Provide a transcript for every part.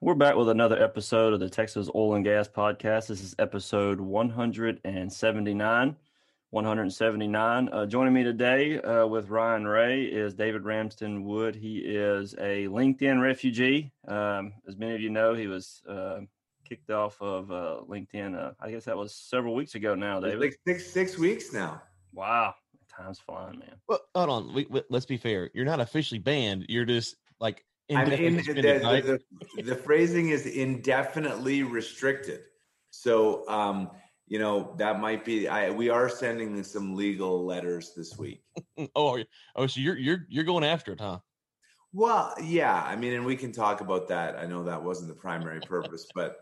We're back with another episode of the Texas Oil and Gas Podcast. This is episode 179. 179. Uh, joining me today uh, with Ryan Ray is David Ramsden Wood. He is a LinkedIn refugee. Um, as many of you know, he was uh, kicked off of uh, LinkedIn. Uh, I guess that was several weeks ago now, David. Like six six weeks now. Wow, time's flying, man. Well, hold on. We, we, let's be fair. You're not officially banned. You're just like I mean, the, the, the, the, phrasing is indefinitely restricted. So, um, you know, that might be. I we are sending some legal letters this week. oh, oh, so you're you're you're going after it, huh? Well, yeah. I mean, and we can talk about that. I know that wasn't the primary purpose, but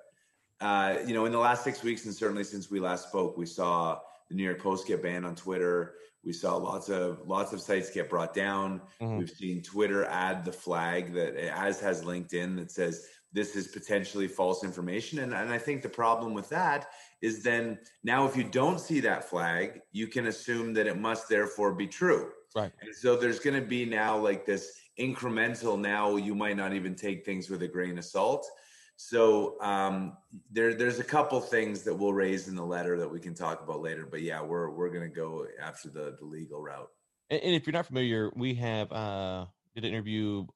uh, you know, in the last six weeks, and certainly since we last spoke, we saw the New York Post get banned on Twitter. We saw lots of lots of sites get brought down. Mm-hmm. We've seen Twitter add the flag that, as has LinkedIn, that says this is potentially false information. And, and I think the problem with that is then now if you don't see that flag, you can assume that it must therefore be true. Right. And so there's going to be now like this incremental. Now you might not even take things with a grain of salt. So um, there, there's a couple things that we'll raise in the letter that we can talk about later. But yeah, we're we're to go after the, the legal route. And, and, if you're not familiar, we have uh, did an interview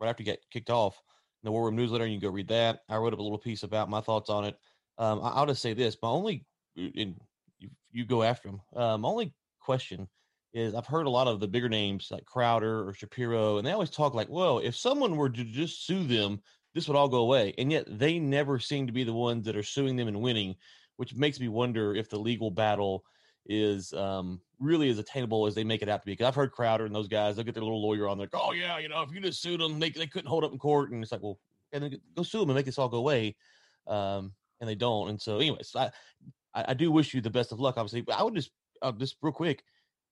right after you get kicked off in the War Room newsletter. And you can go read that. I wrote up a little piece about my thoughts on it. Um, I, will just say this: my only, and you, you go after them. Uh, my only question is I've heard a lot of the bigger names like Crowder or Shapiro, and they always talk like, well, if someone were to just sue them, this would all go away. And yet they never seem to be the ones that are suing them and winning, which makes me wonder if the legal battle is um, really as attainable as they make it out to be. Because I've heard Crowder and those guys, they'll get their little lawyer on there, oh, yeah, you know, if you just sued them, they, they couldn't hold up in court. And it's like, well, and then go sue them and make this all go away. Um, and they don't. And so, anyways, I, I do wish you the best of luck, obviously. But I would just, uh, just real quick,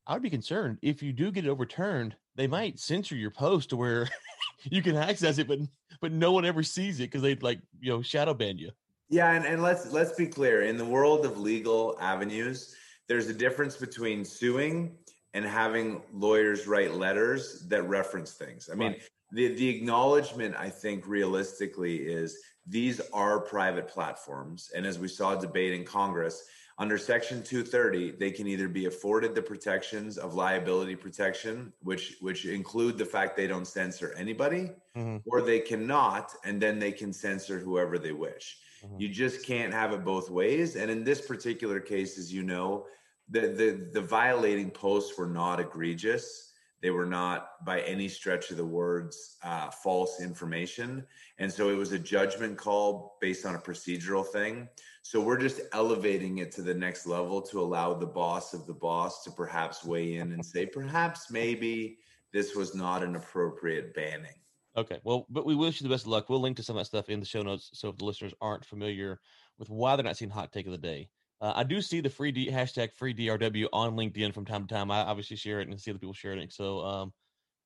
I would be concerned if you do get it overturned, they might censor your post to where you can access it, but but no one ever sees it because they'd like you know shadow ban you. Yeah, and, and let's let's be clear. In the world of legal avenues, there's a difference between suing and having lawyers write letters that reference things. I mean, right. the the acknowledgement I think realistically is these are private platforms, and as we saw debate in Congress, under Section 230, they can either be afforded the protections of liability protection, which which include the fact they don't censor anybody, mm-hmm. or they cannot, and then they can censor whoever they wish. Mm-hmm. You just can't have it both ways. And in this particular case, as you know, the the, the violating posts were not egregious. They were not by any stretch of the words uh, false information. And so it was a judgment call based on a procedural thing. So we're just elevating it to the next level to allow the boss of the boss to perhaps weigh in and say, perhaps maybe this was not an appropriate banning. Okay. Well, but we wish you the best of luck. We'll link to some of that stuff in the show notes. So if the listeners aren't familiar with why they're not seeing hot take of the day, uh, I do see the free D, hashtag free DRW on LinkedIn from time to time. I obviously share it and see other people sharing it. So um,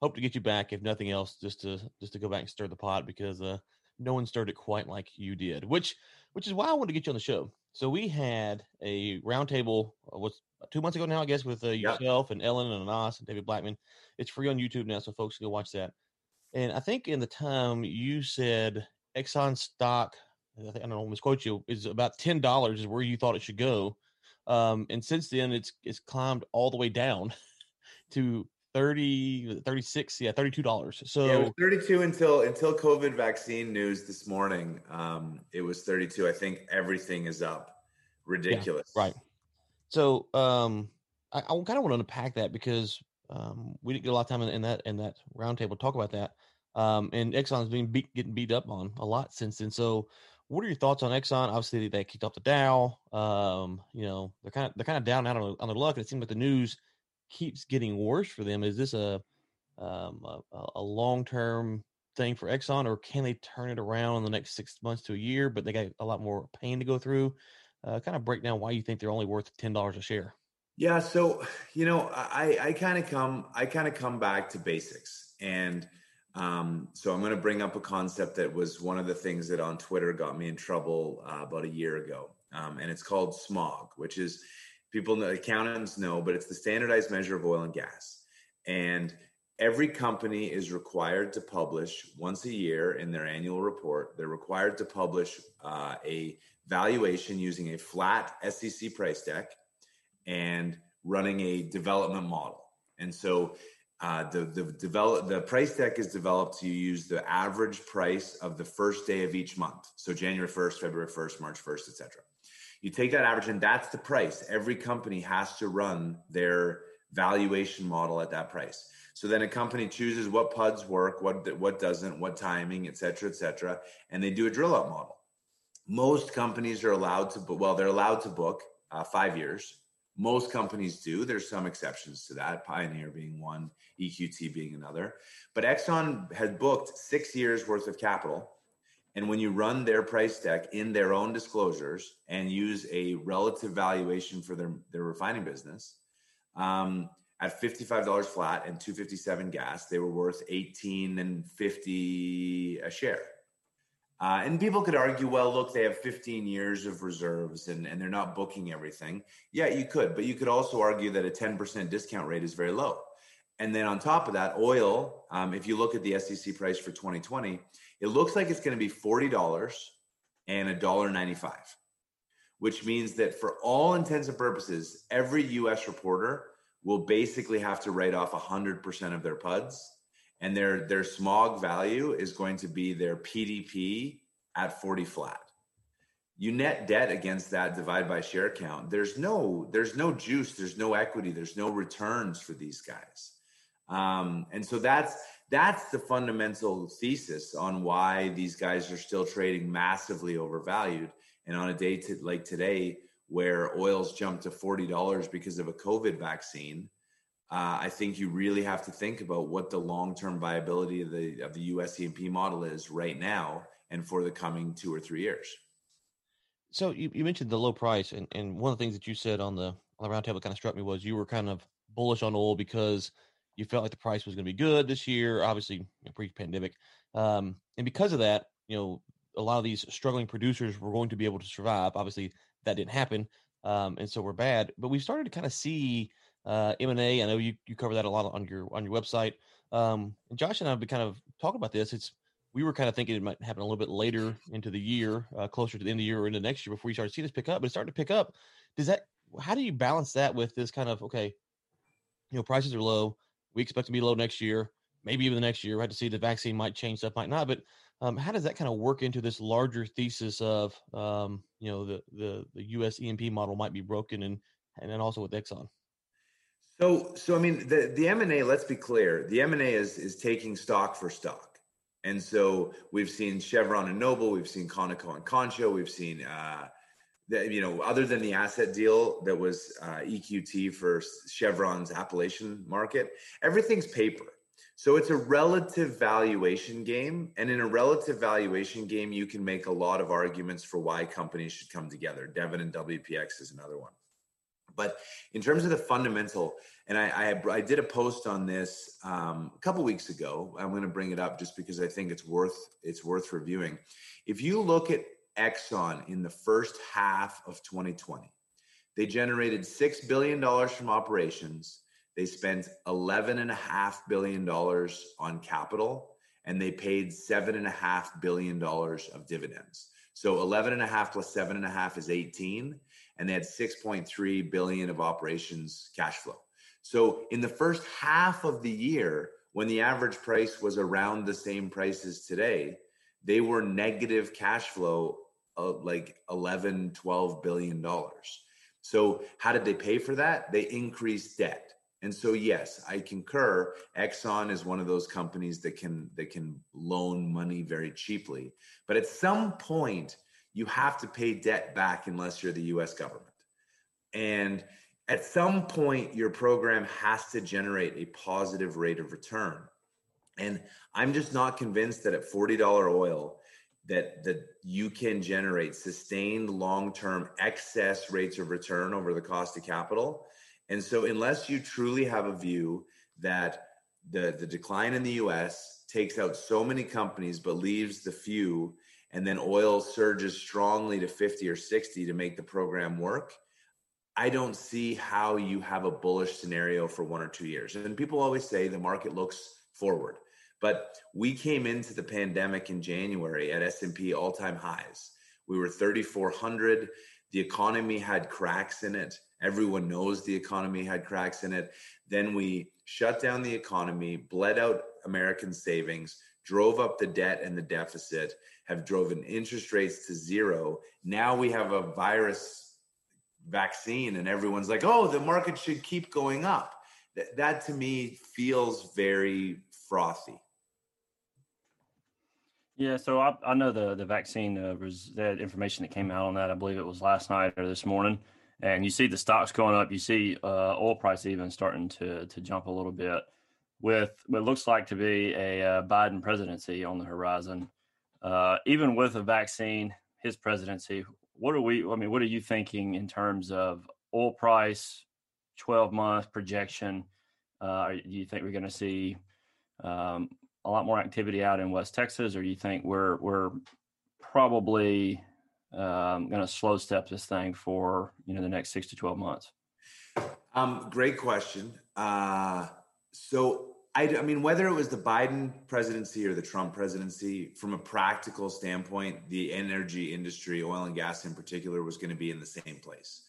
hope to get you back, if nothing else, just to just to go back and stir the pot because uh, no one stirred it quite like you did. Which which is why I wanted to get you on the show. So we had a roundtable uh, was two months ago now, I guess, with uh, yourself yep. and Ellen and Anas and David Blackmon. It's free on YouTube now, so folks can go watch that. And I think in the time you said Exxon stock, I, think, I don't know, misquote you, is about ten dollars is where you thought it should go. Um, and since then, it's it's climbed all the way down to 30 36 yeah 32 dollars. So yeah, it was 32 until until covid vaccine news this morning um it was 32 i think everything is up. Ridiculous. yeah, right. So um i, I kind of want to unpack that because um we didn't get a lot of time in, in that in that roundtable talk about that um and exxon's been beat, getting beat up on a lot since then. So what are your thoughts on Exxon? Obviously, they kicked off the Dow. Um, you know, they're kind of they're kind of down out on, on their luck. It seems like the news keeps getting worse for them. Is this a um, a, a long term thing for Exxon, or can they turn it around in the next six months to a year? But they got a lot more pain to go through. Uh, kind of break down why you think they're only worth ten dollars a share. Yeah, so you know, I I kind of come I kind of come back to basics, and um, so I'm going to bring up a concept that was one of the things that on Twitter got me in trouble uh, about a year ago, um, and it's called smog, which is people know, accountants know, but it's the standardized measure of oil and gas. And every company is required to publish once a year in their annual report. They're required to publish uh, a valuation using a flat SEC price deck and running a development model. And so uh, the the develop the price deck is developed to use the average price of the first day of each month. So January 1st, February 1st, March 1st, etc. You take that average and that's the price. Every company has to run their valuation model at that price. So then a company chooses what PUDs work, what what doesn't, what timing, et cetera, et cetera, and they do a drill out model. Most companies are allowed to, well, they're allowed to book uh, five years. Most companies do. There's some exceptions to that, Pioneer being one, EQT being another. But Exxon had booked six years worth of capital. And when you run their price deck in their own disclosures and use a relative valuation for their, their refining business, um, at $55 flat and 257 gas, they were worth 18 and 50 a share. Uh, and people could argue, well, look, they have 15 years of reserves and, and they're not booking everything. Yeah, you could, but you could also argue that a 10% discount rate is very low. And then on top of that, oil, um, if you look at the SEC price for 2020, it looks like it's going to be $40 and $1.95, which means that for all intents and purposes, every US reporter will basically have to write off 100% of their PUDs and their their smog value is going to be their PDP at 40 flat. You net debt against that divide by share count. There's no there's no juice, there's no equity, there's no returns for these guys. Um, and so that's that's the fundamental thesis on why these guys are still trading massively overvalued. And on a day to, like today, where oil's jumped to $40 because of a COVID vaccine, uh, I think you really have to think about what the long-term viability of the of the US E&P model is right now and for the coming two or three years. So you, you mentioned the low price, and, and one of the things that you said on the on the roundtable kind of struck me was you were kind of bullish on oil because you felt like the price was going to be good this year, obviously you know, pre-pandemic, um, and because of that, you know, a lot of these struggling producers were going to be able to survive. Obviously, that didn't happen, um, and so we're bad. But we started to kind of see uh, M&A. I know you, you cover that a lot on your on your website. Um, and Josh and I have been kind of talking about this. It's we were kind of thinking it might happen a little bit later into the year, uh, closer to the end of the year or into next year before you start to see this pick up. But it's starting to pick up. Does that? How do you balance that with this kind of okay? You know, prices are low. We expect to be low next year, maybe even the next year. We have to see the vaccine might change stuff, might not. But um, how does that kind of work into this larger thesis of um, you know the the the U.S. E&P model might be broken and and then also with Exxon? So, so I mean, the the M and A. Let's be clear. The M and A is is taking stock for stock, and so we've seen Chevron and Noble, we've seen Conoco and Concho, we've seen, uh, you know, other than the asset deal that was uh, EQT for Chevron's Appalachian market, everything's paper. So it's a relative valuation game, and in a relative valuation game, you can make a lot of arguments for why companies should come together. Devon and WPX is another one. But in terms of the fundamental, and I, I, I did a post on this um, a couple weeks ago. I'm going to bring it up just because I think it's worth it's worth reviewing. If you look at Exxon in the first half of 2020, they generated six billion dollars from operations. They spent eleven and a half billion dollars on capital, and they paid seven and a half billion dollars of dividends. So 11 and a half plus seven and a half is 18 and they had 6.3 billion of operations cash flow. So in the first half of the year, when the average price was around the same price as today, they were negative cash flow of like 11, 12 billion dollars. So how did they pay for that? They increased debt. And so yes, I concur. Exxon is one of those companies that can that can loan money very cheaply. But at some point, you have to pay debt back unless you're the US government. And at some point, your program has to generate a positive rate of return. And I'm just not convinced that at $40 oil, that that you can generate sustained long-term excess rates of return over the cost of capital. And so unless you truly have a view that the, the decline in the US takes out so many companies but leaves the few and then oil surges strongly to 50 or 60 to make the program work I don't see how you have a bullish scenario for one or two years. And people always say the market looks forward. But we came into the pandemic in January at S&P all-time highs. We were 3400. The economy had cracks in it. Everyone knows the economy had cracks in it. Then we shut down the economy, bled out American savings, drove up the debt and the deficit, have driven interest rates to zero. Now we have a virus vaccine and everyone's like, oh, the market should keep going up. That, that to me feels very frothy. Yeah, so I, I know the the vaccine uh, was that information that came out on that. I believe it was last night or this morning, and you see the stocks going up. You see uh, oil price even starting to to jump a little bit, with what looks like to be a uh, Biden presidency on the horizon. Uh, even with a vaccine, his presidency, what are we? I mean, what are you thinking in terms of oil price, twelve month projection? Uh, do you think we're going to see um, a lot more activity out in West Texas, or do you think we're we're probably um, going to slow step this thing for you know the next six to twelve months? Um, great question. Uh, so I, I mean, whether it was the Biden presidency or the Trump presidency, from a practical standpoint, the energy industry, oil and gas in particular, was going to be in the same place.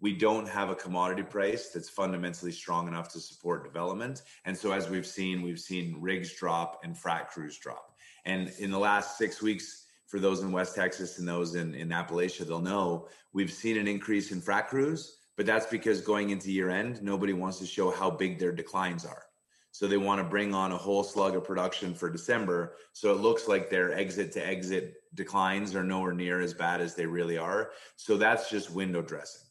We don't have a commodity price that's fundamentally strong enough to support development. And so, as we've seen, we've seen rigs drop and frac crews drop. And in the last six weeks, for those in West Texas and those in, in Appalachia, they'll know we've seen an increase in frac crews, but that's because going into year end, nobody wants to show how big their declines are. So they want to bring on a whole slug of production for December. So it looks like their exit to exit declines are nowhere near as bad as they really are. So that's just window dressing.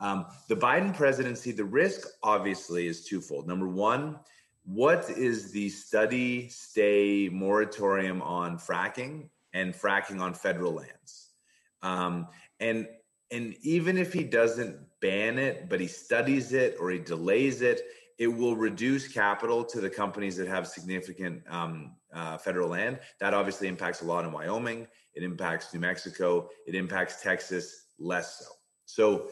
Um, the Biden presidency, the risk obviously is twofold. Number one, what is the study stay moratorium on fracking and fracking on federal lands? Um, and and even if he doesn't ban it, but he studies it or he delays it, it will reduce capital to the companies that have significant um, uh, federal land. That obviously impacts a lot in Wyoming. It impacts New Mexico. It impacts Texas less so. So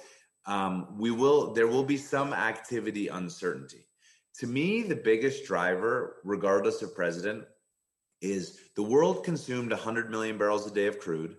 um, we will. There will be some activity uncertainty. To me, the biggest driver, regardless of president, is the world consumed 100 million barrels a day of crude.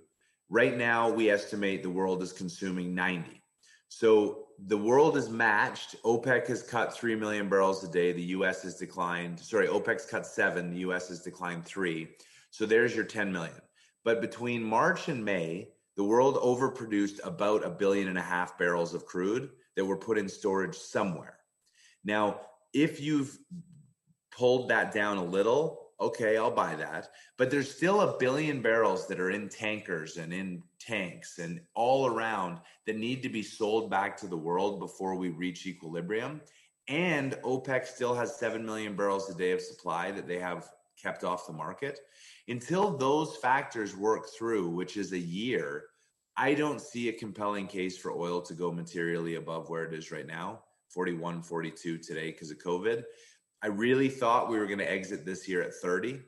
Right now, we estimate the world is consuming 90. So the world is matched. OPEC has cut 3 million barrels a day. The US has declined, sorry, OPEC's cut seven. The US has declined three. So there's your 10 million. But between March and May, the world overproduced about a billion and a half barrels of crude that were put in storage somewhere. Now, if you've pulled that down a little, okay, I'll buy that. But there's still a billion barrels that are in tankers and in tanks and all around that need to be sold back to the world before we reach equilibrium. And OPEC still has 7 million barrels a day of supply that they have kept off the market. Until those factors work through, which is a year, I don't see a compelling case for oil to go materially above where it is right now 41, 42 today because of COVID. I really thought we were going to exit this year at 30.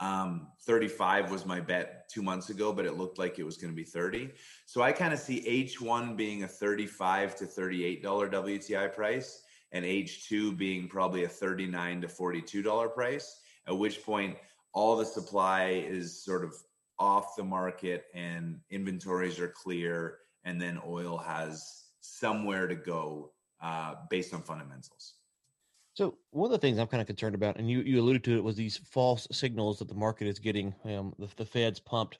Um, 35 was my bet two months ago, but it looked like it was going to be 30. So I kind of see H1 being a 35 to 38 dollar WTI price, and H2 being probably a 39 to 42 dollar price. At which point, all the supply is sort of off the market and inventories are clear, and then oil has somewhere to go uh, based on fundamentals. So one of the things I'm kind of concerned about, and you, you alluded to it, was these false signals that the market is getting. Um, the, the Fed's pumped.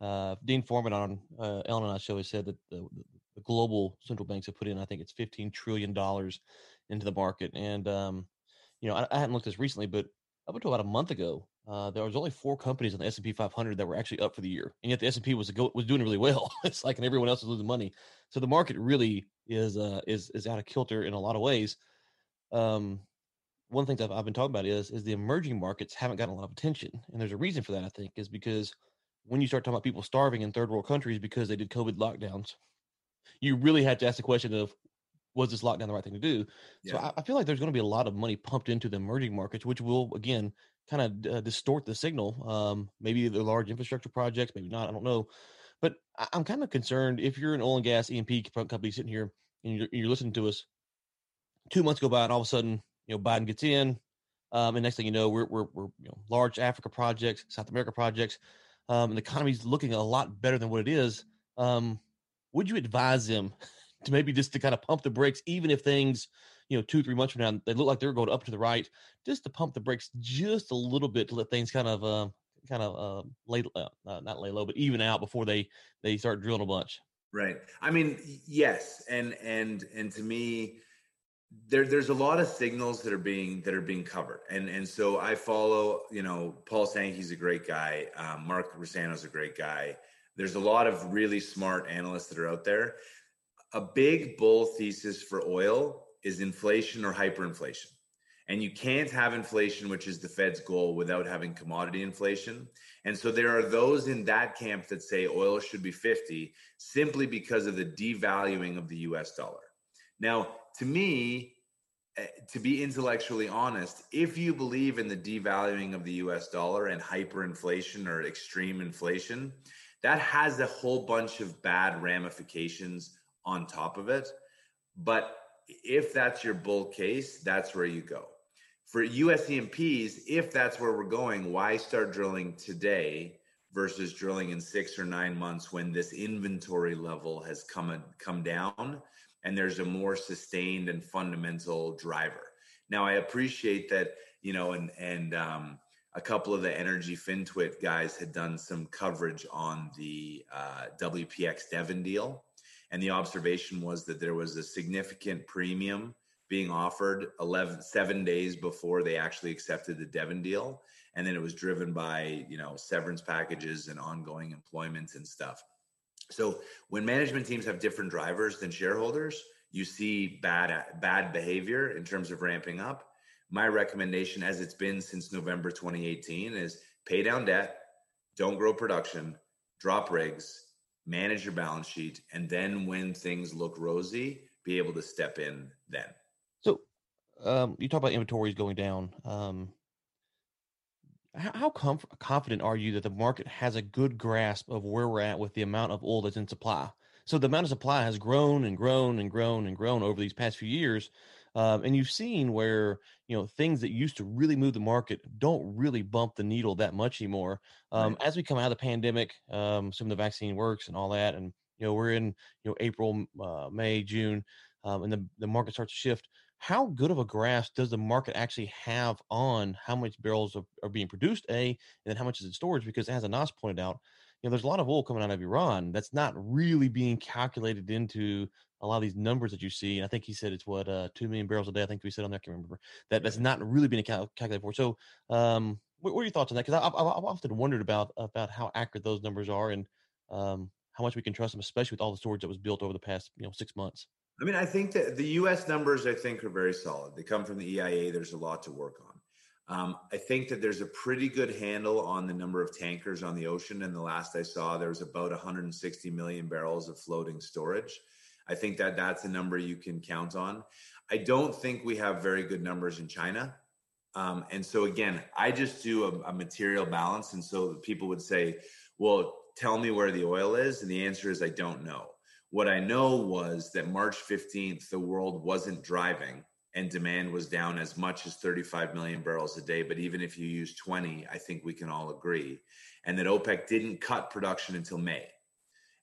Uh, Dean Foreman on uh, Ellen and I show has said that the, the, global central banks have put in, I think it's 15 trillion dollars into the market. And um, you know, I, I, hadn't looked this recently, but up until about a month ago, uh, there was only four companies on the S&P 500 that were actually up for the year, and yet the S&P was go, was doing really well. it's like, and everyone else is losing money. So the market really is uh, is is out of kilter in a lot of ways. Um, one of the things I've, I've been talking about is is the emerging markets haven't gotten a lot of attention, and there's a reason for that. I think is because when you start talking about people starving in third world countries because they did COVID lockdowns, you really had to ask the question of was this lockdown the right thing to do? Yeah. So I, I, feel like there's going to be a lot of money pumped into the emerging markets, which will again kind of uh, distort the signal. Um, maybe the large infrastructure projects, maybe not. I don't know, but I, am kind of concerned if you're an oil and gas E&P company sitting here and you're, you're listening to us. Two months go by, and all of a sudden, you know, Biden gets in, um, and next thing you know, we're we're, we're you know, large Africa projects, South America projects, um, and the economy's looking a lot better than what it is. Um, would you advise them to maybe just to kind of pump the brakes, even if things, you know, two three months from now they look like they're going up to the right, just to pump the brakes just a little bit to let things kind of uh, kind of uh, lay uh, not lay low, but even out before they they start drilling a bunch. Right. I mean, yes, and and and to me, there there's a lot of signals that are being that are being covered, and and so I follow. You know, Paul Sankey's a great guy. Um, Mark Rossano's a great guy. There's a lot of really smart analysts that are out there. A big bull thesis for oil is inflation or hyperinflation. And you can't have inflation, which is the Fed's goal, without having commodity inflation. And so there are those in that camp that say oil should be 50 simply because of the devaluing of the US dollar. Now, to me, eh, to be intellectually honest, if you believe in the devaluing of the US dollar and hyperinflation or extreme inflation, that has a whole bunch of bad ramifications on top of it. But if that's your bull case, that's where you go for US E&Ps, if that's where we're going, why start drilling today versus drilling in six or nine months when this inventory level has come come down and there's a more sustained and fundamental driver. Now I appreciate that, you know, and and um, a couple of the energy FinTwit guys had done some coverage on the uh, WPX Devon deal, and the observation was that there was a significant premium being offered 11 7 days before they actually accepted the Devon deal. And then it was driven by you know severance packages and ongoing employment and stuff so when management teams have different drivers than shareholders you see bad bad behavior in terms of ramping up my recommendation as it's been since november 2018 is pay down debt don't grow production drop rigs manage your balance sheet and then when things look rosy be able to step in then so, um, you talk about inventories going down. Um, how, comf- confident are you that the market has a good grasp of where we're at with the amount of oil that's in supply? So the amount of supply has grown and grown and grown and grown over these past few years. Um, and you've seen where you know things that used to really move the market don't really bump the needle that much anymore. Um, right. As we come out of the pandemic, um, some of the vaccine works and all that, and you know we're in you know April, uh, May, June, um, and the the market starts to shift how good of a grasp does the market actually have on how much barrels are, are being produced, A, and then how much is in storage? Because as Anas pointed out, you know, there's a lot of oil coming out of Iran that's not really being calculated into a lot of these numbers that you see. And I think he said it's what uh, two million barrels a day. I think we said on there. I can't remember that. That's not really being cal- calculated for. So, um, what, what, are your thoughts on that? Because I've, I've, often wondered about about how accurate those numbers are and um, how much we can trust them, especially with all the storage that was built over the past you know six months. I mean, I think that the U.S. numbers, I think, are very solid. They come from the EIA. There's a lot to work on. Um, I think that there's a pretty good handle on the number of tankers on the ocean. And the last I saw, there was about 160 million barrels of floating storage. I think that that's a number you can count on. I don't think we have very good numbers in China. Um, and so, again, I just do a, a material balance. And so people would say, well, tell me where the oil is. And the answer is, I don't know. What I know was that March 15th, the world wasn't driving and demand was down as much as 35 million barrels a day. But even if you use 20, I think we can all agree. And that OPEC didn't cut production until May.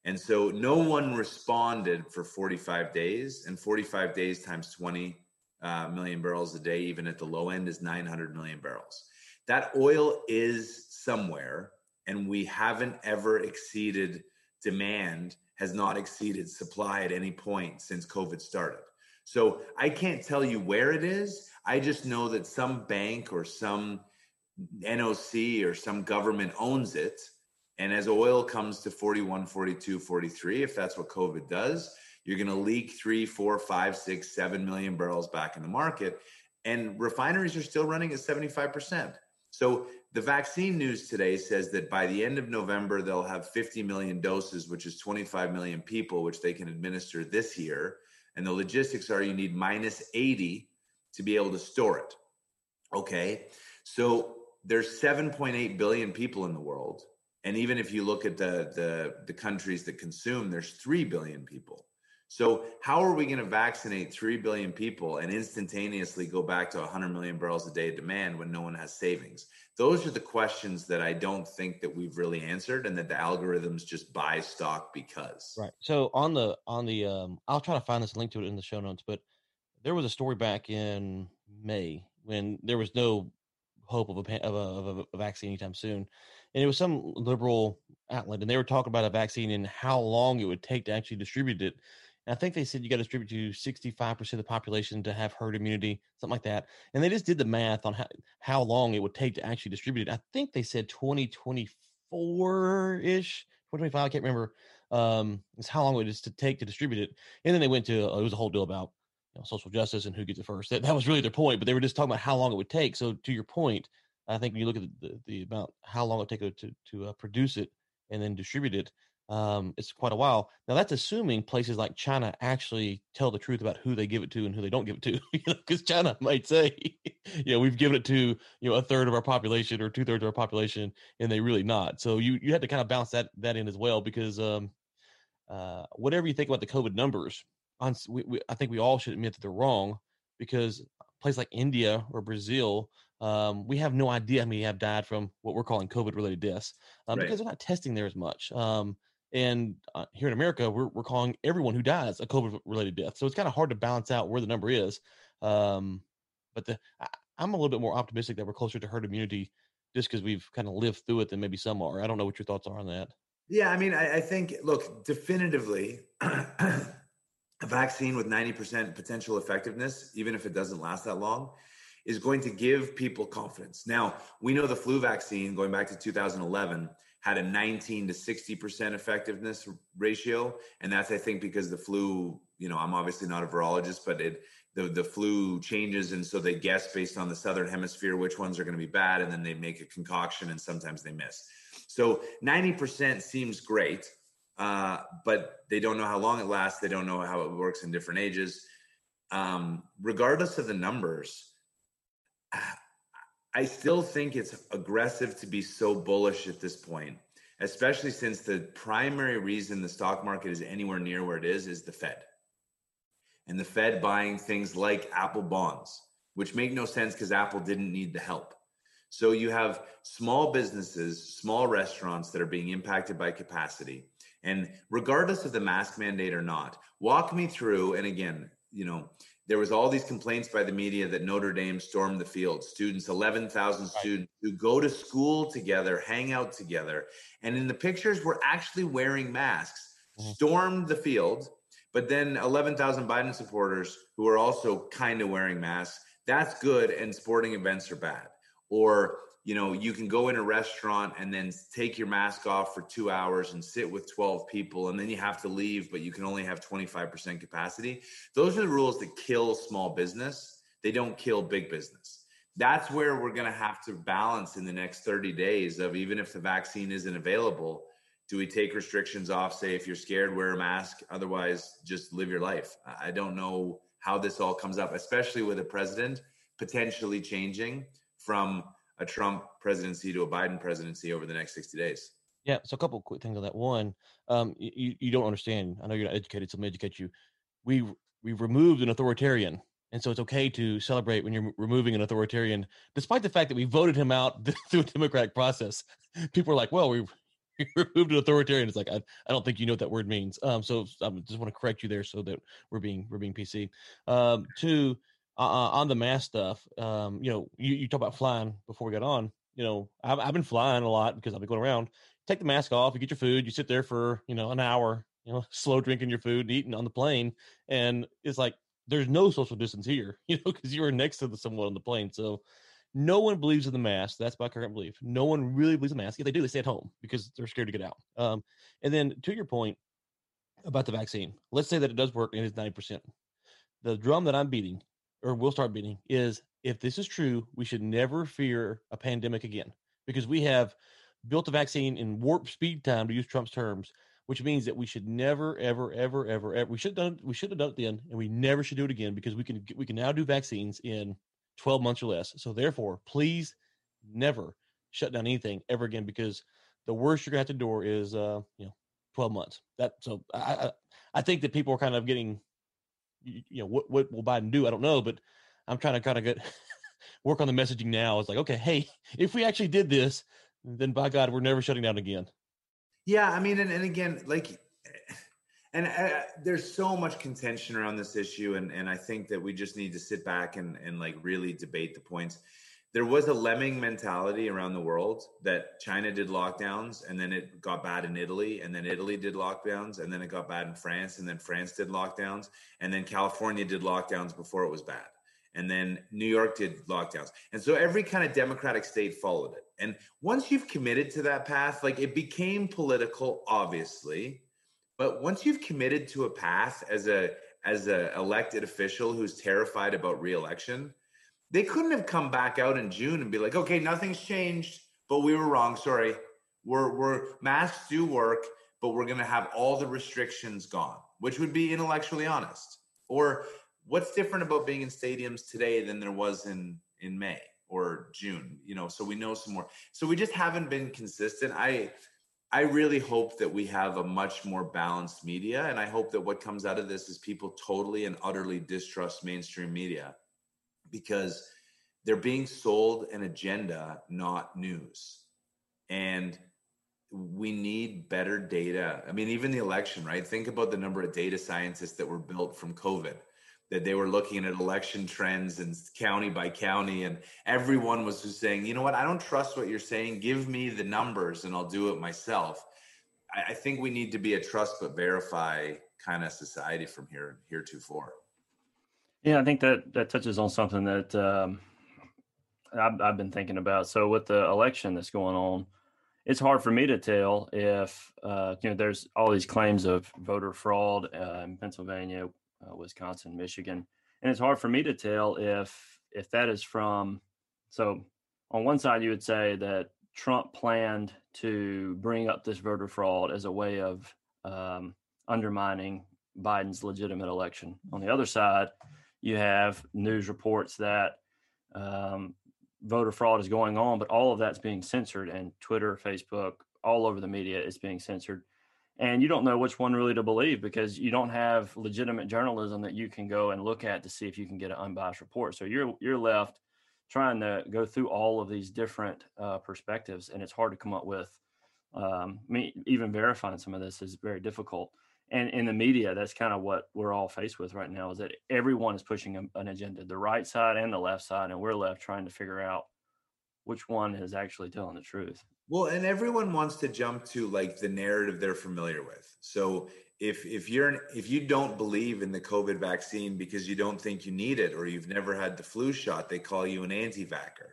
And so no one responded for 45 days, and 45 days times 20 uh, million barrels a day, even at the low end, is 900 million barrels. That oil is somewhere, and we haven't ever exceeded demand has not exceeded supply at any point since COVID started. So I can't tell you where it is. I just know that some bank or some NOC or some government owns it. And as oil comes to 41, 42, 43, if that's what COVID does, you're going to leak three, four, five, six, seven million barrels back in the market. And refineries are still running at 75%. So the vaccine news today says that by the end of November, they'll have 50 million doses, which is 25 million people, which they can administer this year. And the logistics are you need minus 80 to be able to store it. Okay. So there's 7.8 billion people in the world. And even if you look at the, the, the countries that consume, there's 3 billion people. So, how are we going to vaccinate 3 billion people and instantaneously go back to 100 million barrels a day demand when no one has savings? Those are the questions that I don't think that we've really answered and that the algorithms just buy stock because. Right. So, on the, on the, um, I'll try to find this link to it in the show notes, but there was a story back in May when there was no hope of a, of a, of a vaccine anytime soon. And it was some liberal outlet, and they were talking about a vaccine and how long it would take to actually distribute it and I think they said you got to distribute to 65% of the population to have herd immunity, something like that. And they just did the math on how, how long it would take to actually distribute it. I think they said 2024 ish, 2025. I can't remember. Um, it's how long it is to take to distribute it. And then they went to, uh, it was a whole deal about you know, social justice and who gets it first. That, that was really their point, but they were just talking about how long it would take. So to your point, I think when you look at the, the, the amount, how long it would take to, to uh, produce it and then distribute it, um, it's quite a while. Now that's assuming places like China actually tell the truth about who they give it to and who they don't give it to. Because China might say, you know, we've given it to you know a third of our population or two thirds of our population, and they really not. So you you had to kind of bounce that that in as well because um, uh, whatever you think about the COVID numbers, on we, we, I think we all should admit that they're wrong because place like India or Brazil, um, we have no idea how many have died from what we're calling COVID related deaths um, right. because they're not testing there as much. Um, and uh, here in America, we're, we're calling everyone who dies a COVID related death. So it's kind of hard to balance out where the number is. Um, but the, I, I'm a little bit more optimistic that we're closer to herd immunity just because we've kind of lived through it than maybe some are. I don't know what your thoughts are on that. Yeah, I mean, I, I think, look, definitively, a vaccine with 90% potential effectiveness, even if it doesn't last that long, is going to give people confidence. Now, we know the flu vaccine going back to 2011 had a 19 to 60% effectiveness ratio. And that's, I think, because the flu, you know, I'm obviously not a virologist, but it, the, the flu changes. And so they guess based on the Southern hemisphere, which ones are going to be bad. And then they make a concoction and sometimes they miss. So 90% seems great, uh, but they don't know how long it lasts. They don't know how it works in different ages. Um, regardless of the numbers, I still think it's aggressive to be so bullish at this point, especially since the primary reason the stock market is anywhere near where it is is the Fed. And the Fed buying things like Apple bonds, which make no sense because Apple didn't need the help. So you have small businesses, small restaurants that are being impacted by capacity. And regardless of the mask mandate or not, walk me through. And again, you know, there was all these complaints by the media that Notre Dame stormed the field. Students, 11,000 students who go to school together, hang out together, and in the pictures were actually wearing masks, mm-hmm. stormed the field, but then 11,000 Biden supporters who are also kind of wearing masks. That's good and sporting events are bad. Or you know, you can go in a restaurant and then take your mask off for two hours and sit with 12 people, and then you have to leave, but you can only have 25% capacity. Those are the rules that kill small business. They don't kill big business. That's where we're going to have to balance in the next 30 days of even if the vaccine isn't available, do we take restrictions off? Say, if you're scared, wear a mask. Otherwise, just live your life. I don't know how this all comes up, especially with a president potentially changing from a Trump presidency to a Biden presidency over the next 60 days. Yeah. So a couple quick things on that. One, um, you, you don't understand. I know you're not educated, so let me educate you. We we've removed an authoritarian. And so it's okay to celebrate when you're removing an authoritarian, despite the fact that we voted him out through a democratic process. People are like, well, we removed an authoritarian. It's like I, I don't think you know what that word means. Um, so I just want to correct you there so that we're being we're being PC. Um, two, uh, on the mask stuff, um, you know, you, you talk about flying before we got on. You know, I've, I've been flying a lot because I've been going around. Take the mask off, you get your food, you sit there for you know an hour, you know, slow drinking your food, eating on the plane, and it's like there's no social distance here, you know, because you were next to the, someone on the plane. So no one believes in the mask. That's my current belief. No one really believes in the mask. If they do, they stay at home because they're scared to get out. Um, and then to your point about the vaccine, let's say that it does work and it's ninety percent. The drum that I'm beating or we'll start beating is if this is true, we should never fear a pandemic again because we have built a vaccine in warp speed time to use Trump's terms, which means that we should never, ever, ever, ever, ever we should have done we should have done it then, and we never should do it again because we can we can now do vaccines in 12 months or less. So therefore, please never shut down anything ever again because the worst you're gonna have to endure is uh, you know 12 months. That so I I, I think that people are kind of getting you know what what will Biden do? I don't know, but I'm trying to kind of get work on the messaging now. It's like, okay, hey, if we actually did this, then by God, we're never shutting down again. Yeah, I mean, and, and again, like, and uh, there's so much contention around this issue, and and I think that we just need to sit back and and like really debate the points. There was a lemming mentality around the world that China did lockdowns, and then it got bad in Italy, and then Italy did lockdowns, and then it got bad in France, and then France did lockdowns, and then California did lockdowns before it was bad and then New York did lockdowns. And so every kind of democratic state followed it. And once you've committed to that path, like it became political, obviously, but once you've committed to a path as a as an elected official who's terrified about reelection, they couldn't have come back out in June and be like, okay, nothing's changed, but we were wrong. Sorry. We're we're masks do work, but we're gonna have all the restrictions gone, which would be intellectually honest. Or what's different about being in stadiums today than there was in in May or June? You know, so we know some more. So we just haven't been consistent. I I really hope that we have a much more balanced media, and I hope that what comes out of this is people totally and utterly distrust mainstream media because they're being sold an agenda, not news. And we need better data. I mean, even the election, right? Think about the number of data scientists that were built from COVID that they were looking at election trends and county by county and everyone was just saying you know what i don't trust what you're saying give me the numbers and i'll do it myself i, I think we need to be a trust but verify kind of society from here heretofore yeah i think that that touches on something that um, I've, I've been thinking about so with the election that's going on it's hard for me to tell if uh, you know there's all these claims of voter fraud uh, in Pennsylvania, uh, Wisconsin, Michigan, and it's hard for me to tell if if that is from. So, on one side, you would say that Trump planned to bring up this voter fraud as a way of um, undermining Biden's legitimate election. On the other side, you have news reports that um, voter fraud is going on, but all of that's being censored, and Twitter, Facebook, all over the media is being censored and you don't know which one really to believe because you don't have legitimate journalism that you can go and look at to see if you can get an unbiased report. So you're you're left trying to go through all of these different uh, perspectives, and it's hard to come up with. Um, I mean, even verifying some of this is very difficult. And in the media, that's kind of what we're all faced with right now: is that everyone is pushing an agenda, the right side and the left side, and we're left trying to figure out which one is actually telling the truth. Well, and everyone wants to jump to like the narrative they're familiar with. So if if you're if you don't believe in the COVID vaccine because you don't think you need it or you've never had the flu shot, they call you an anti-vaxxer.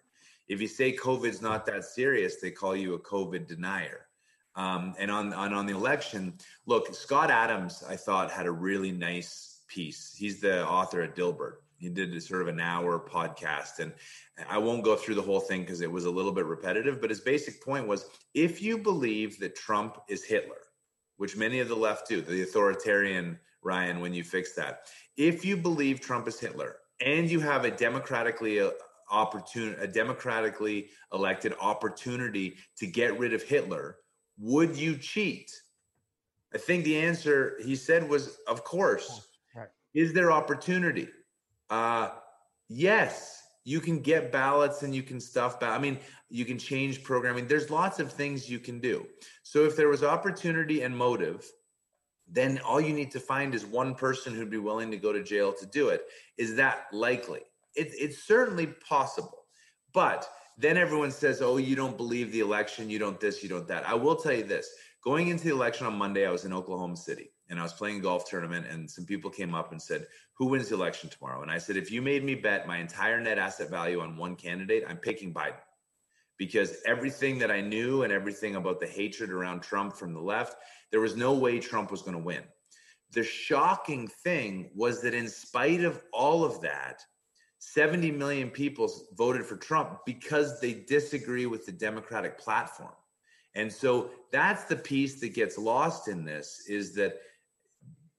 If you say COVID's not that serious, they call you a COVID denier. Um, and on, on on the election, look, Scott Adams, I thought had a really nice piece. He's the author at Dilbert he did sort of an hour podcast and i won't go through the whole thing because it was a little bit repetitive but his basic point was if you believe that trump is hitler which many of the left do the authoritarian ryan when you fix that if you believe trump is hitler and you have a democratically uh, a democratically elected opportunity to get rid of hitler would you cheat i think the answer he said was of course right. is there opportunity uh, yes, you can get ballots and you can stuff. Ba- I mean, you can change programming. There's lots of things you can do. So if there was opportunity and motive, then all you need to find is one person who'd be willing to go to jail to do it. Is that likely? It, it's certainly possible. But then everyone says, oh, you don't believe the election, you don't this, you don't that. I will tell you this going into the election on Monday, I was in Oklahoma City and I was playing a golf tournament, and some people came up and said, "Who wins the election tomorrow?" And I said, "If you made me bet my entire net asset value on one candidate, I'm picking Biden." Because everything that I knew and everything about the hatred around Trump from the left, there was no way Trump was going to win. The shocking thing was that, in spite of all of that, 70 million people voted for Trump because they disagree with the Democratic platform. And so that's the piece that gets lost in this is that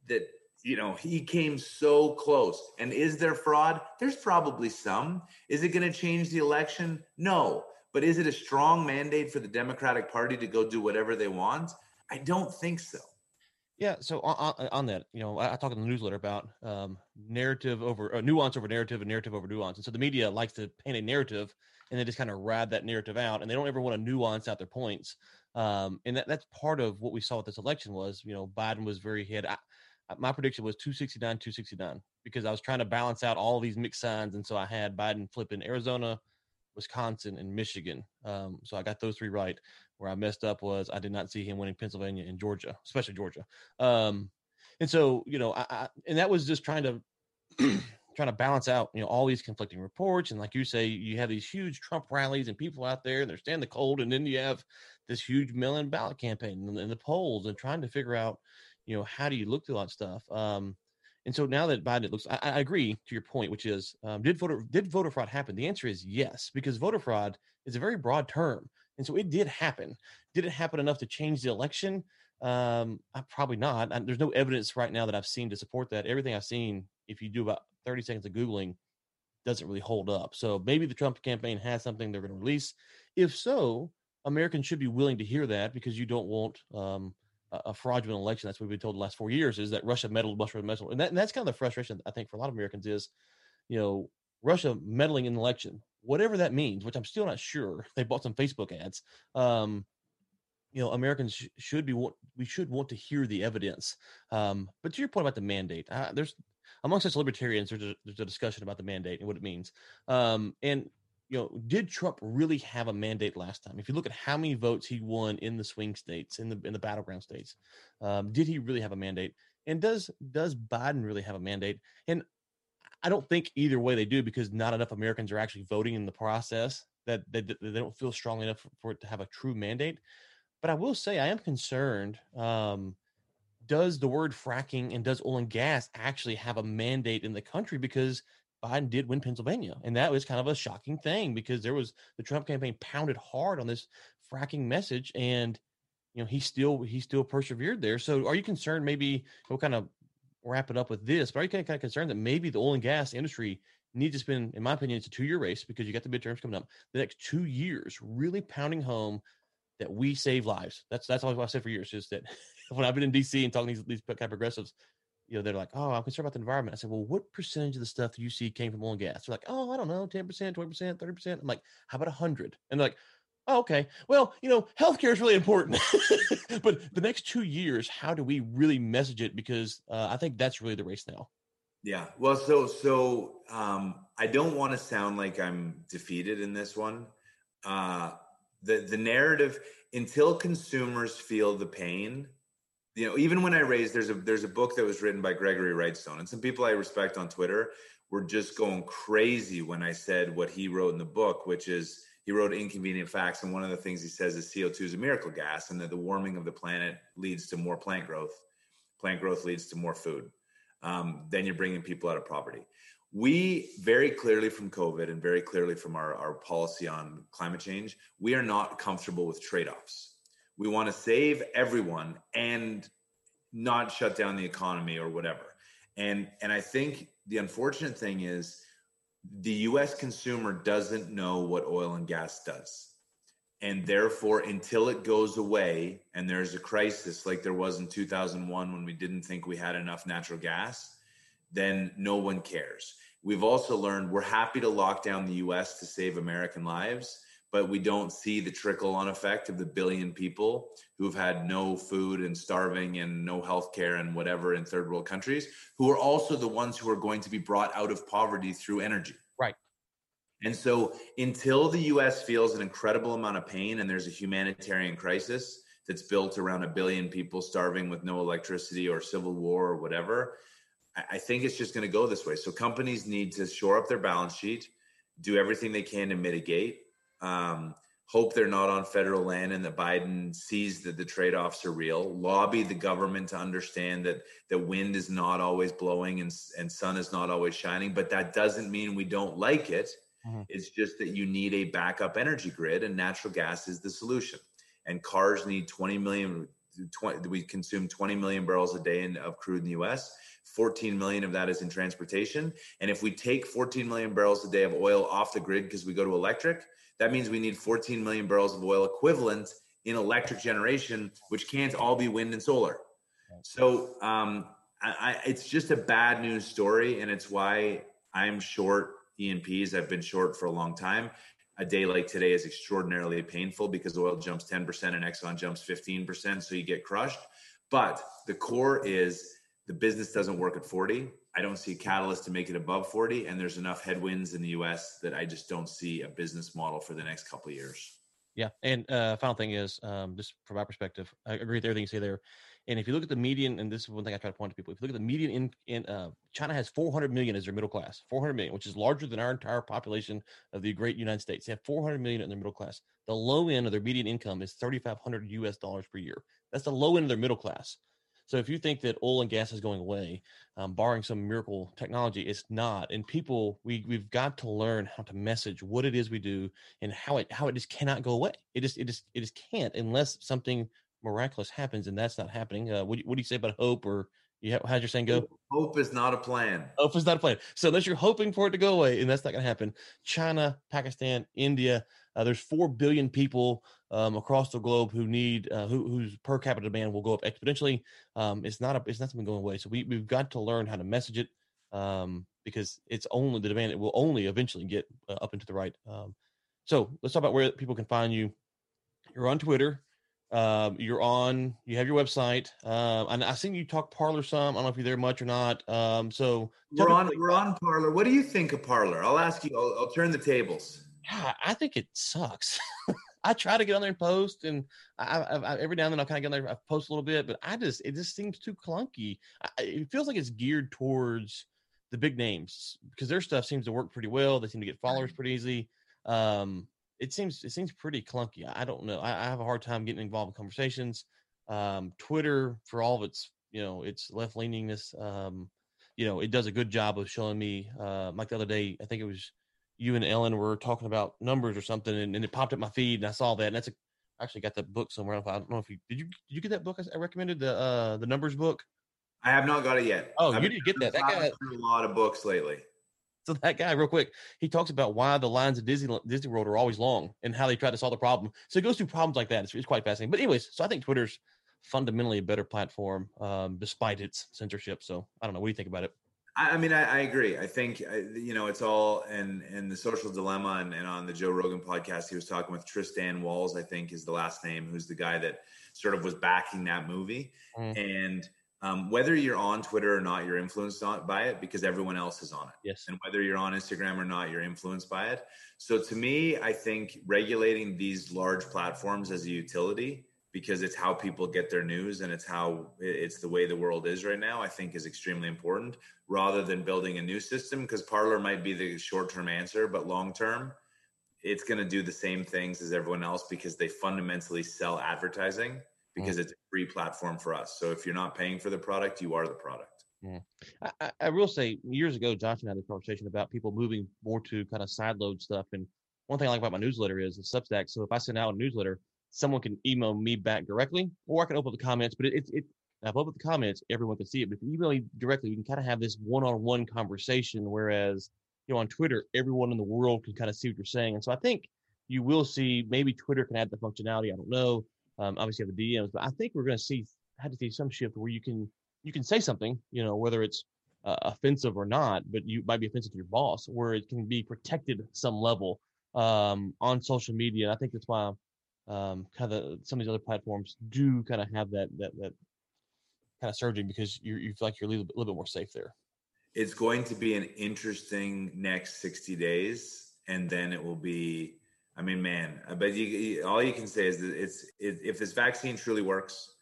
that you know he came so close. And is there fraud? There's probably some. Is it going to change the election? No. But is it a strong mandate for the democratic party to go do whatever they want? I don't think so Yeah, so on, on that, you know, I, talk in the newsletter about um, narrative over uh, nuance over narrative and narrative over nuance, and so the media likes to paint a narrative and they just kind of rad that narrative out, and they don't ever want to nuance out their points. Um, and that, that's part of what we saw with this election was, you know, Biden was very hit. I, my prediction was 269, 269 because I was trying to balance out all these mixed signs, and so I had Biden flipping Arizona, Wisconsin, and Michigan. Um, so I got those three right. Where I messed up was I did not see him winning Pennsylvania and Georgia, especially Georgia. Um, and so you know, I, I and that was just trying to trying to balance out you know all these conflicting reports. And like you say, you have these huge Trump rallies and people out there and they're standing the cold, and then you have this huge mail-in ballot campaign and, and the polls and trying to figure out you know how do you look through that stuff. Um, and so now that Biden looks, I, I agree to your point, which is um, did voter did voter fraud happen? The answer is yes, because voter fraud is a very broad term, and so it did happen. Did it happen enough to change the election? Um, probably not. I, there's no evidence right now that I've seen to support that. Everything I've seen, if you do about 30 seconds of googling, doesn't really hold up. So maybe the Trump campaign has something they're going to release. If so, Americans should be willing to hear that because you don't want um, a fraudulent election. That's what we've been told the last four years is that Russia meddled, Russia meddled, and, that, and that's kind of the frustration I think for a lot of Americans is, you know, Russia meddling in the election, whatever that means, which I'm still not sure. They bought some Facebook ads. Um, you know, Americans sh- should be what we should want to hear the evidence. Um, but to your point about the mandate, uh, there's amongst us libertarians, there's a, there's a discussion about the mandate and what it means. Um, and you know, did Trump really have a mandate last time? If you look at how many votes he won in the swing states, in the in the battleground states, um, did he really have a mandate? And does does Biden really have a mandate? And I don't think either way they do because not enough Americans are actually voting in the process that they, they don't feel strong enough for it to have a true mandate. But I will say I am concerned. Um, does the word fracking and does oil and gas actually have a mandate in the country? Because Biden did win Pennsylvania. And that was kind of a shocking thing because there was the Trump campaign pounded hard on this fracking message and you know he still he still persevered there. So are you concerned maybe we'll kind of wrap it up with this, but are you kind of, concerned that maybe the oil and gas industry needs to spend, in my opinion, it's a two year race because you got the midterms coming up, the next two years really pounding home that we save lives. That's that's always what I said for years is that when I've been in DC and talking to these, these kind of progressives, you know, they're like, oh, I'm concerned about the environment. I said, well, what percentage of the stuff you see came from oil and gas? They're like, oh, I don't know, 10%, 20%, 30%. I'm like, how about 100? And they're like, oh, okay, well, you know, healthcare is really important. but the next two years, how do we really message it? Because uh, I think that's really the race now. Yeah. Well, so, so um, I don't want to sound like I'm defeated in this one. Uh, the, the narrative, until consumers feel the pain, you know, even when I raised, there's a there's a book that was written by Gregory Wrightstone, and some people I respect on Twitter were just going crazy when I said what he wrote in the book, which is he wrote inconvenient facts, and one of the things he says is CO2 is a miracle gas, and that the warming of the planet leads to more plant growth. Plant growth leads to more food. Um, then you're bringing people out of poverty. We very clearly from COVID and very clearly from our, our policy on climate change, we are not comfortable with trade offs we want to save everyone and not shut down the economy or whatever. And and I think the unfortunate thing is the US consumer doesn't know what oil and gas does. And therefore, until it goes away and there's a crisis like there was in 2001 when we didn't think we had enough natural gas, then no one cares. We've also learned we're happy to lock down the US to save American lives but we don't see the trickle on effect of the billion people who've had no food and starving and no health care and whatever in third world countries, who are also the ones who are going to be brought out of poverty through energy. Right. And so until the US feels an incredible amount of pain and there's a humanitarian crisis that's built around a billion people starving with no electricity or civil war or whatever, I think it's just going to go this way. So companies need to shore up their balance sheet, do everything they can to mitigate um, hope they're not on federal land and that Biden sees that the trade-offs are real. Lobby the government to understand that the wind is not always blowing and, and sun is not always shining, but that doesn't mean we don't like it. Mm-hmm. It's just that you need a backup energy grid and natural gas is the solution. And cars need 20 million 20, we consume 20 million barrels a day in, of crude in the US. 14 million of that is in transportation. And if we take 14 million barrels a day of oil off the grid because we go to electric, that means we need 14 million barrels of oil equivalent in electric generation, which can't all be wind and solar. So um, I, I, it's just a bad news story, and it's why I'm short E&Ps. I've been short for a long time. A day like today is extraordinarily painful because oil jumps 10% and Exxon jumps 15%, so you get crushed. But the core is the business doesn't work at 40. I don't see a catalyst to make it above 40, and there's enough headwinds in the U.S. that I just don't see a business model for the next couple of years. Yeah, and uh, final thing is, um, just from my perspective, I agree with everything you say there. And if you look at the median, and this is one thing I try to point to people, if you look at the median in, in uh, China has 400 million as their middle class, 400 million, which is larger than our entire population of the great United States. They have 400 million in their middle class. The low end of their median income is 3,500 US dollars per year. That's the low end of their middle class. So if you think that oil and gas is going away, um, barring some miracle technology, it's not. And people, we we've got to learn how to message what it is we do and how it how it just cannot go away. It just it just it just can't unless something miraculous happens, and that's not happening. Uh, what, what do you say about hope or how's your saying go? Hope is not a plan. Hope is not a plan. So unless you're hoping for it to go away, and that's not going to happen. China, Pakistan, India. Uh, there's four billion people um, across the globe who need uh, who, whose per capita demand will go up exponentially. Um, it's not a it's not something going away. So we we've got to learn how to message it um, because it's only the demand. It will only eventually get uh, up into the right. Um, so let's talk about where people can find you. You're on Twitter um, you're on. You have your website, uh, and I seen you talk Parler some. I don't know if you're there much or not. Um, so we're on. We're on Parler. What do you think of Parler? I'll ask you. I'll, I'll turn the tables. I think it sucks. I try to get on there and post, and I, I, I, every now and then I'll kind of get on there. I post a little bit, but I just it just seems too clunky. it feels like it's geared towards the big names because their stuff seems to work pretty well. They seem to get followers pretty easy. Um, it seems it seems pretty clunky. I don't know. I, I have a hard time getting involved in conversations. Um, Twitter, for all of its you know its left leaningness, um, you know, it does a good job of showing me. Uh, like the other day, I think it was you and Ellen were talking about numbers or something, and, and it popped up my feed, and I saw that, and that's a, I actually got that book somewhere. I don't know if you did you did you get that book I recommended the uh the numbers book. I have not got it yet. Oh, I've you did get that. That guy a lot of books lately. So that guy, real quick, he talks about why the lines of Disney Disney World are always long and how they try to solve the problem. So it goes through problems like that. It's, it's quite fascinating. But anyways, so I think Twitter's fundamentally a better platform um, despite its censorship. So I don't know. What do you think about it? I, mean, I, I, agree. I think you know it's all and and the social dilemma and, and on the Joe Rogan podcast, he was talking with Tristan Walls. I think is the last name, who's the guy that sort of was backing that movie mm. and um, whether you're on Twitter or not, you're influenced by it because everyone else is on it. Yes. And whether you're on Instagram or not, you're influenced by it. So to me, I think regulating these large platforms as a utility because it's how people get their news and it's how it's the way the world is right now, I think is extremely important rather than building a new system because Parler might be the short term answer, but long term, it's going to do the same things as everyone else because they fundamentally sell advertising because mm. it's a free platform for us. So if you're not paying for the product, you are the product. Mm. I, I, will say years ago, Josh and I had a conversation about people moving more to kind of side load stuff. And one thing I like about my newsletter is the Substack. So if I send out a newsletter, someone can email me back directly, or I can open the comments. But it's it, it, I've opened the comments, everyone can see it. But if you email me directly, we can kind of have this one-on-one conversation. Whereas you know on Twitter, everyone in the world can kind of see what you're saying. And so I think you will see maybe Twitter can add the functionality. I don't know. Um, obviously, have the DMs, but I think we're going to see had to see some shift where you can you can say something, you know, whether it's uh, offensive or not, but you might be offensive to your boss, where it can be protected some level um, on social media. And I think that's why um, kind of some of these other platforms do kind of have that that that kind of surging because you you feel like you're a little, little bit more safe there. It's going to be an interesting next 60 days, and then it will be I mean, man, but you, all you can say is that it's it, if this vaccine truly works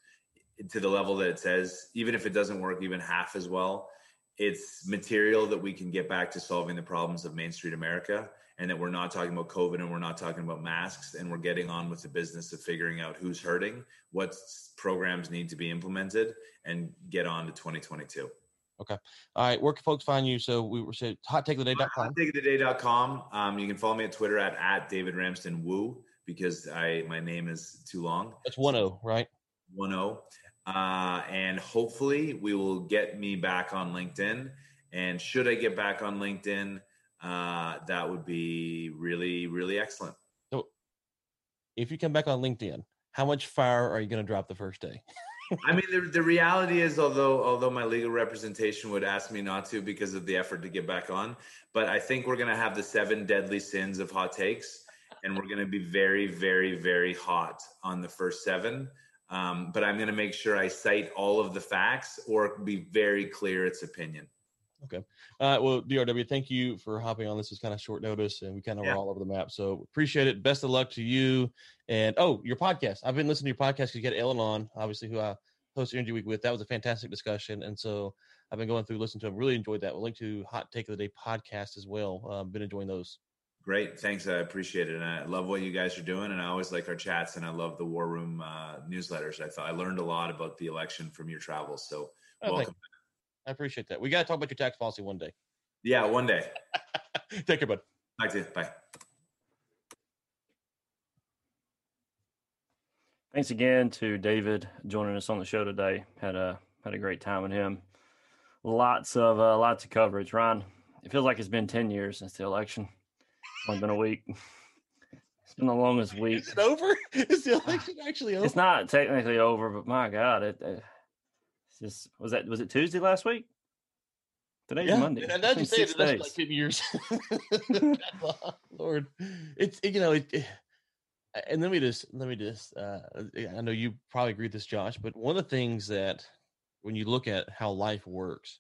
to the level that it says, even if it doesn't work even half as well, it's material that we can get back to solving the problems of Main Street America, and that we're not talking about COVID and we're not talking about masks, and we're getting on with the business of figuring out who's hurting, what programs need to be implemented, and get on to 2022. Okay. All right. Where can folks find you? So we were saying hottakeoftheday.com. Hottakeoftheday.com. Um, you can follow me at Twitter at, at David Ramsden Woo because I my name is too long. That's one O, right? One O. Uh, and hopefully we will get me back on LinkedIn. And should I get back on LinkedIn, uh, that would be really, really excellent. So if you come back on LinkedIn, how much fire are you going to drop the first day? I mean, the, the reality is, although although my legal representation would ask me not to because of the effort to get back on, but I think we're gonna have the seven deadly sins of hot takes, and we're gonna be very, very, very hot on the first seven. Um, but I'm gonna make sure I cite all of the facts or be very clear its opinion. Okay. Uh, well, DRW, thank you for hopping on. This is kind of short notice, and we kind of Yeah. were all over the map. So appreciate it. Best of luck to you. And oh, your podcast. I've been listening to your podcast because you got Ellen on, obviously, who I host Energy Week with. That was a fantastic discussion, and so I've been going through listening to them. Really enjoyed that. We'll link to Hot Take of the Day podcast as well. Uh, been enjoying those. Great, thanks. I appreciate it, and I love what you guys are doing. And I always like our chats, and I love the War Room uh, newsletters. I thought I learned a lot about the election from your travels. So Oh, welcome. I appreciate that. We got to talk about your tax policy one day. Yeah, one day. Take care, bud. Talk to you. Bye. Thanks again to David joining us on the show today. Had a had a great time with him. Lots of uh, lots of coverage. Ryan, it feels like it's been ten years since the election. It's only been a week. It's been the longest week. Is it over? Is the election actually over? It's not technically over, but my God, it. Uh, it's just was that was it Tuesday last week? Today's yeah. Monday. And now It's you say six it, that's like 10 years. Lord, it's it, you know it, it- and let me just let me just uh I know you probably agree with this, Josh, but one of the things that when you look at how life works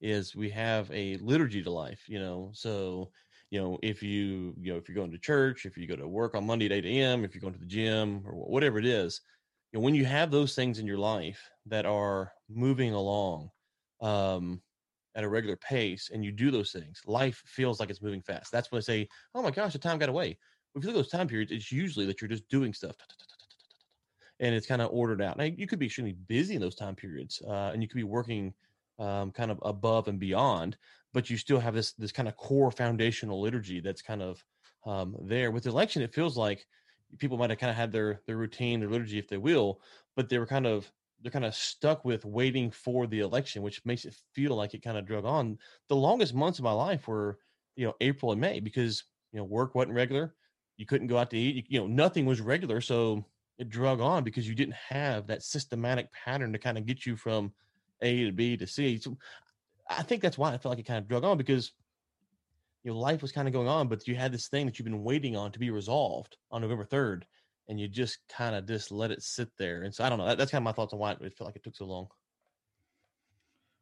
is we have a liturgy to life, you know. So, you know, if you you know if you're going to church, if you go to work on Monday at 8 a.m., if you're going to the gym or whatever it is, you know, when you have those things in your life that are moving along, um, at a regular pace and you do those things, life feels like it's moving fast. That's when I say, oh my gosh, the time got away. If you look at those time periods, it's usually that you're just doing stuff and it's kind of ordered out. Now, you could be extremely busy in those time periods uh, and you could be working um, kind of above and beyond, but you still have this this kind of core foundational liturgy that's kind of um, there. With election, it feels like people might have kind of had their their routine, their liturgy, if they will, but they were kind of they're kind of stuck with waiting for the election, which makes it feel like it kind of drug on. The longest months of my life were, you know, April and May because you know work wasn't regular, you couldn't go out to eat, you, you know, nothing was regular, so it drug on because you didn't have that systematic pattern to kind of get you from A to B to C. So I think that's why I felt like it kind of drug on because you know life was kind of going on, but you had this thing that you've been waiting on to be resolved on November third, and you just kind of just let it sit there. And so I don't know. That, that's kind of my thoughts on why it felt like it took so long.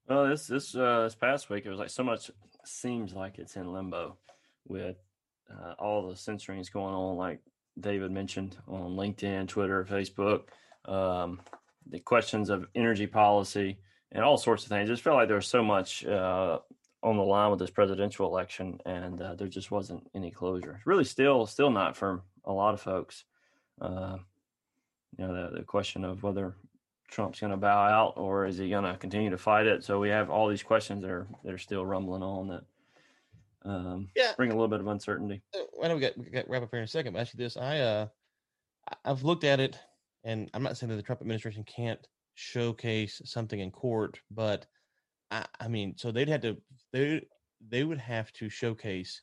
Well, this this uh, this past week, it was like so much seems like it's in limbo with uh, all the censoring's going on, like David mentioned on LinkedIn, Twitter, Facebook, um, the questions of energy policy and all sorts of things. It just felt like there was so much uh, on the line with this presidential election, and uh, there just wasn't any closure. Really, still still not for a lot of folks. Uh, you know, the, the question of whether Trump's going to bow out or is he going to continue to fight it? So we have all these questions that are that are still rumbling on that um, Yeah. bring a little bit of uncertainty. Uh, I know we got we got wrap up here in a second, but actually, this I uh I've looked at it, and I'm not saying that the Trump administration can't showcase something in court, but I, I mean, so they'd have to they they would have to showcase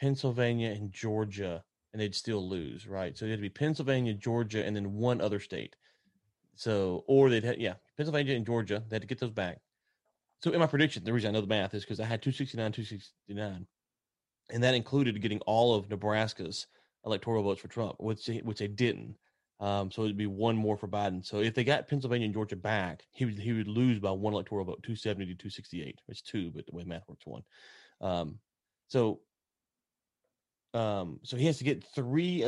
Pennsylvania and Georgia, and they'd still lose, right? So it'd be Pennsylvania, Georgia, and then one other state. So, or they'd have, yeah, Pennsylvania and Georgia, they had to get those back. So, in my prediction, the reason I know the math is because I had 269, 269 and that included getting all of Nebraska's electoral votes for Trump, which they, which they didn't. Um, so it'd be one more for Biden. So if they got Pennsylvania and Georgia back, he would he would lose by one electoral vote, two seventy to two sixty eight. It's two, but the way math works, one. Um, so um, so he has to get three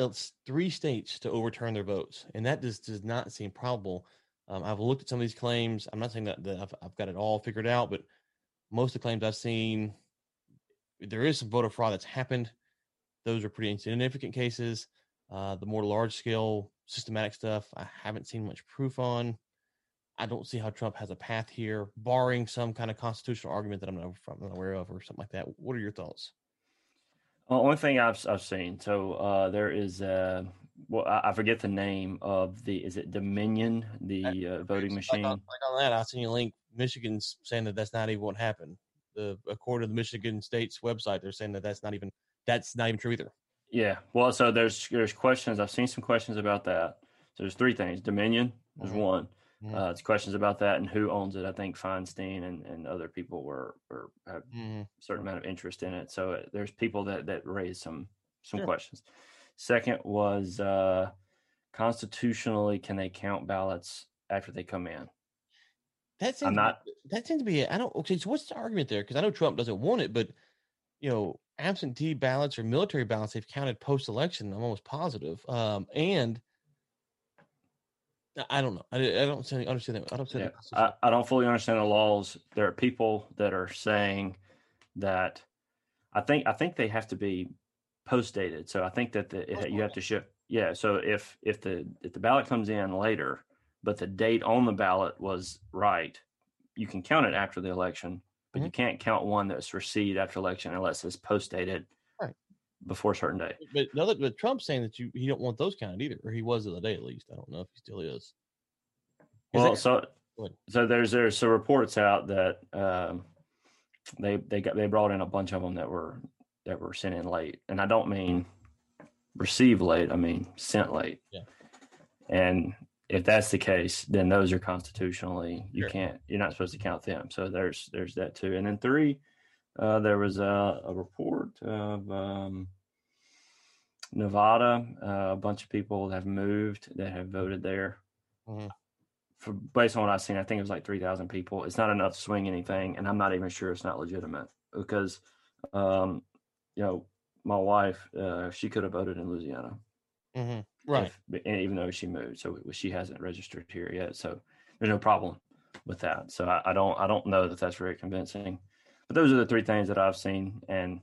three states to overturn their votes, and that just does not seem probable. Um, I've looked at some of these claims. I'm not saying that, that I've, I've got it all figured out, but most of the claims I've seen, there is some voter fraud that's happened. Those are pretty insignificant cases. Uh, the more large scale systematic stuff, I haven't seen much proof on. I don't see how Trump has a path here, barring some kind of constitutional argument that I'm not, I'm not aware of or something like that. What are your thoughts? Well, only thing I've I've seen. So uh, there is uh, well, I, I forget the name of the is it Dominion, the uh, voting Like machine. on, like on that, I'll send you a link. Michigan's saying that that's not even what happened. The according to the Michigan State's website, they're saying that that's not even that's not even true either. Yeah. Well, so there's there's questions. I've seen some questions about that. So there's three things. Dominion is Mhm. one. Mm-hmm. Uh, it's questions about that and who owns it. I think Feinstein and, and other people were, were have mm-hmm. a certain amount of interest in it. So uh, there's people that that raise some some sure. questions. Second was uh, constitutionally, can they count ballots after they come in? That seems I'm not. That seems to be. It. I don't. Okay, so what's the argument there? Because I know Trump doesn't want it, but you know, absentee ballots or military ballots they've counted post election. I'm almost positive. Um, and I don't know. I, I don't understand that. I don't yeah, I, I, don't fully understand the laws. There are people that are saying that. I think I think they have to be post dated. So I think that the, it, you have to show. Yeah. So if if the if the ballot comes in later, but the date on the ballot was right, you can count it after the election, but mm-hmm. you can't count one that's received after election unless it's post dated before a certain day. But now that but Trump's saying that you he don't want those counted either, or he was the other day at least. I don't know if he still is. Well, so so there's there's some reports out that um, they they got they brought in a bunch of them that were that were sent in late, and I don't mean received late. I mean sent late. Yeah. And if that's the case, then those are constitutionally you sure. can't you're not supposed to count them. So there's there's that too. And then three, uh, there was a, a report of um, Nevada. Uh, a bunch of people have moved that have voted there. Mm-hmm. For based on what I've seen, I think it was like three thousand people. It's not enough to swing anything, and I'm not even sure it's not legitimate because, um, you know, my wife uh, she could have voted in Louisiana, mm-hmm. Right? If, even though she moved, so she hasn't registered here yet. So there's no problem with that. So I, I don't I don't know that that's very convincing. But those are the three things that I've seen. And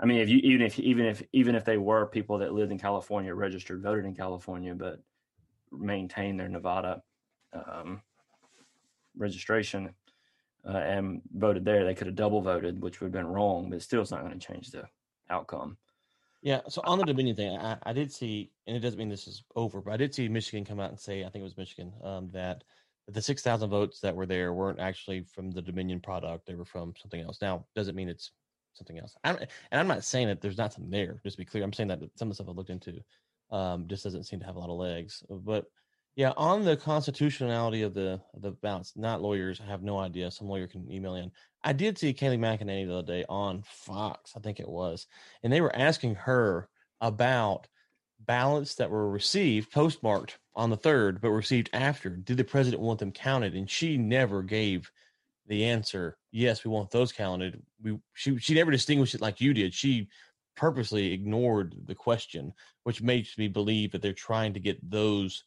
I mean, if you even if even if even if they were people that lived in California, registered, voted in California, but maintained their Nevada um, registration uh, and voted there, they could have double voted, which would have been wrong. But still, it's not going to change the outcome. Yeah. So on the Dominion thing, I, I, did see, and it doesn't mean this is over, but I did see Michigan come out and say, I think it was Michigan, um, that the 6,000 votes that were there weren't actually from the Dominion product. They were from something else. Now, doesn't mean it's something else. I'm, and I'm not saying that there's not something there, just to be clear. I'm saying that some of the stuff I looked into um, just doesn't seem to have a lot of legs. But yeah, on the constitutionality of the the ballots, not lawyers. I have no idea. Some lawyer can email in. I did see Kayleigh McEnany the other day on Fox, I think it was, and they were asking her about ballots that were received postmarked on the third but received after did the president want them counted and she never gave the answer yes we want those counted we she she never distinguished it like you did she purposely ignored the question which makes me believe that they're trying to get those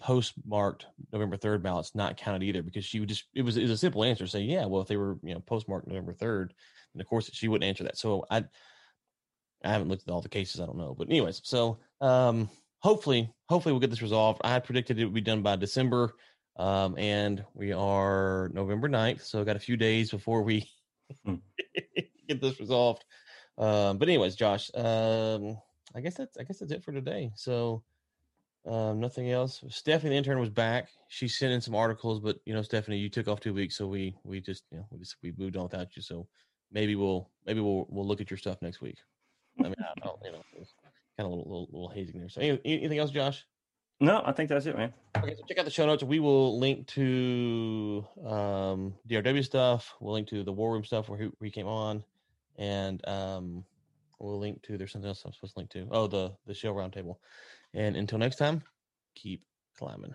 postmarked november 3rd ballots not counted either because she would just it was, it was a simple answer saying yeah well if they were you know postmarked november 3rd and of course she wouldn't answer that so i I haven't looked at all the cases. I don't know. But anyways, so um, hopefully, hopefully we'll get this resolved. I predicted it would be done by December. Um, and we are November 9th. So I got a few days before we hmm. get this resolved. Um, but anyways, Josh, um, I guess that's I guess that's it for today. So um, nothing else. Stephanie, the intern, was back. She sent in some articles, but you know, Stephanie, you took off two weeks, so we we just you know we just we moved on without you. So maybe we'll maybe we'll we'll look at your stuff next week. I mean, I don't, you know, it's kind of a little, little, little hazing there. So, any, anything else, Josh? No, I think that's it, man. Okay, so check out the show notes. We will link to um, DRW stuff. We'll link to the War Room stuff where he, where he came on, and um, we'll link to. There's something else I'm supposed to link to. Oh, the the show roundtable. And until next time, keep climbing.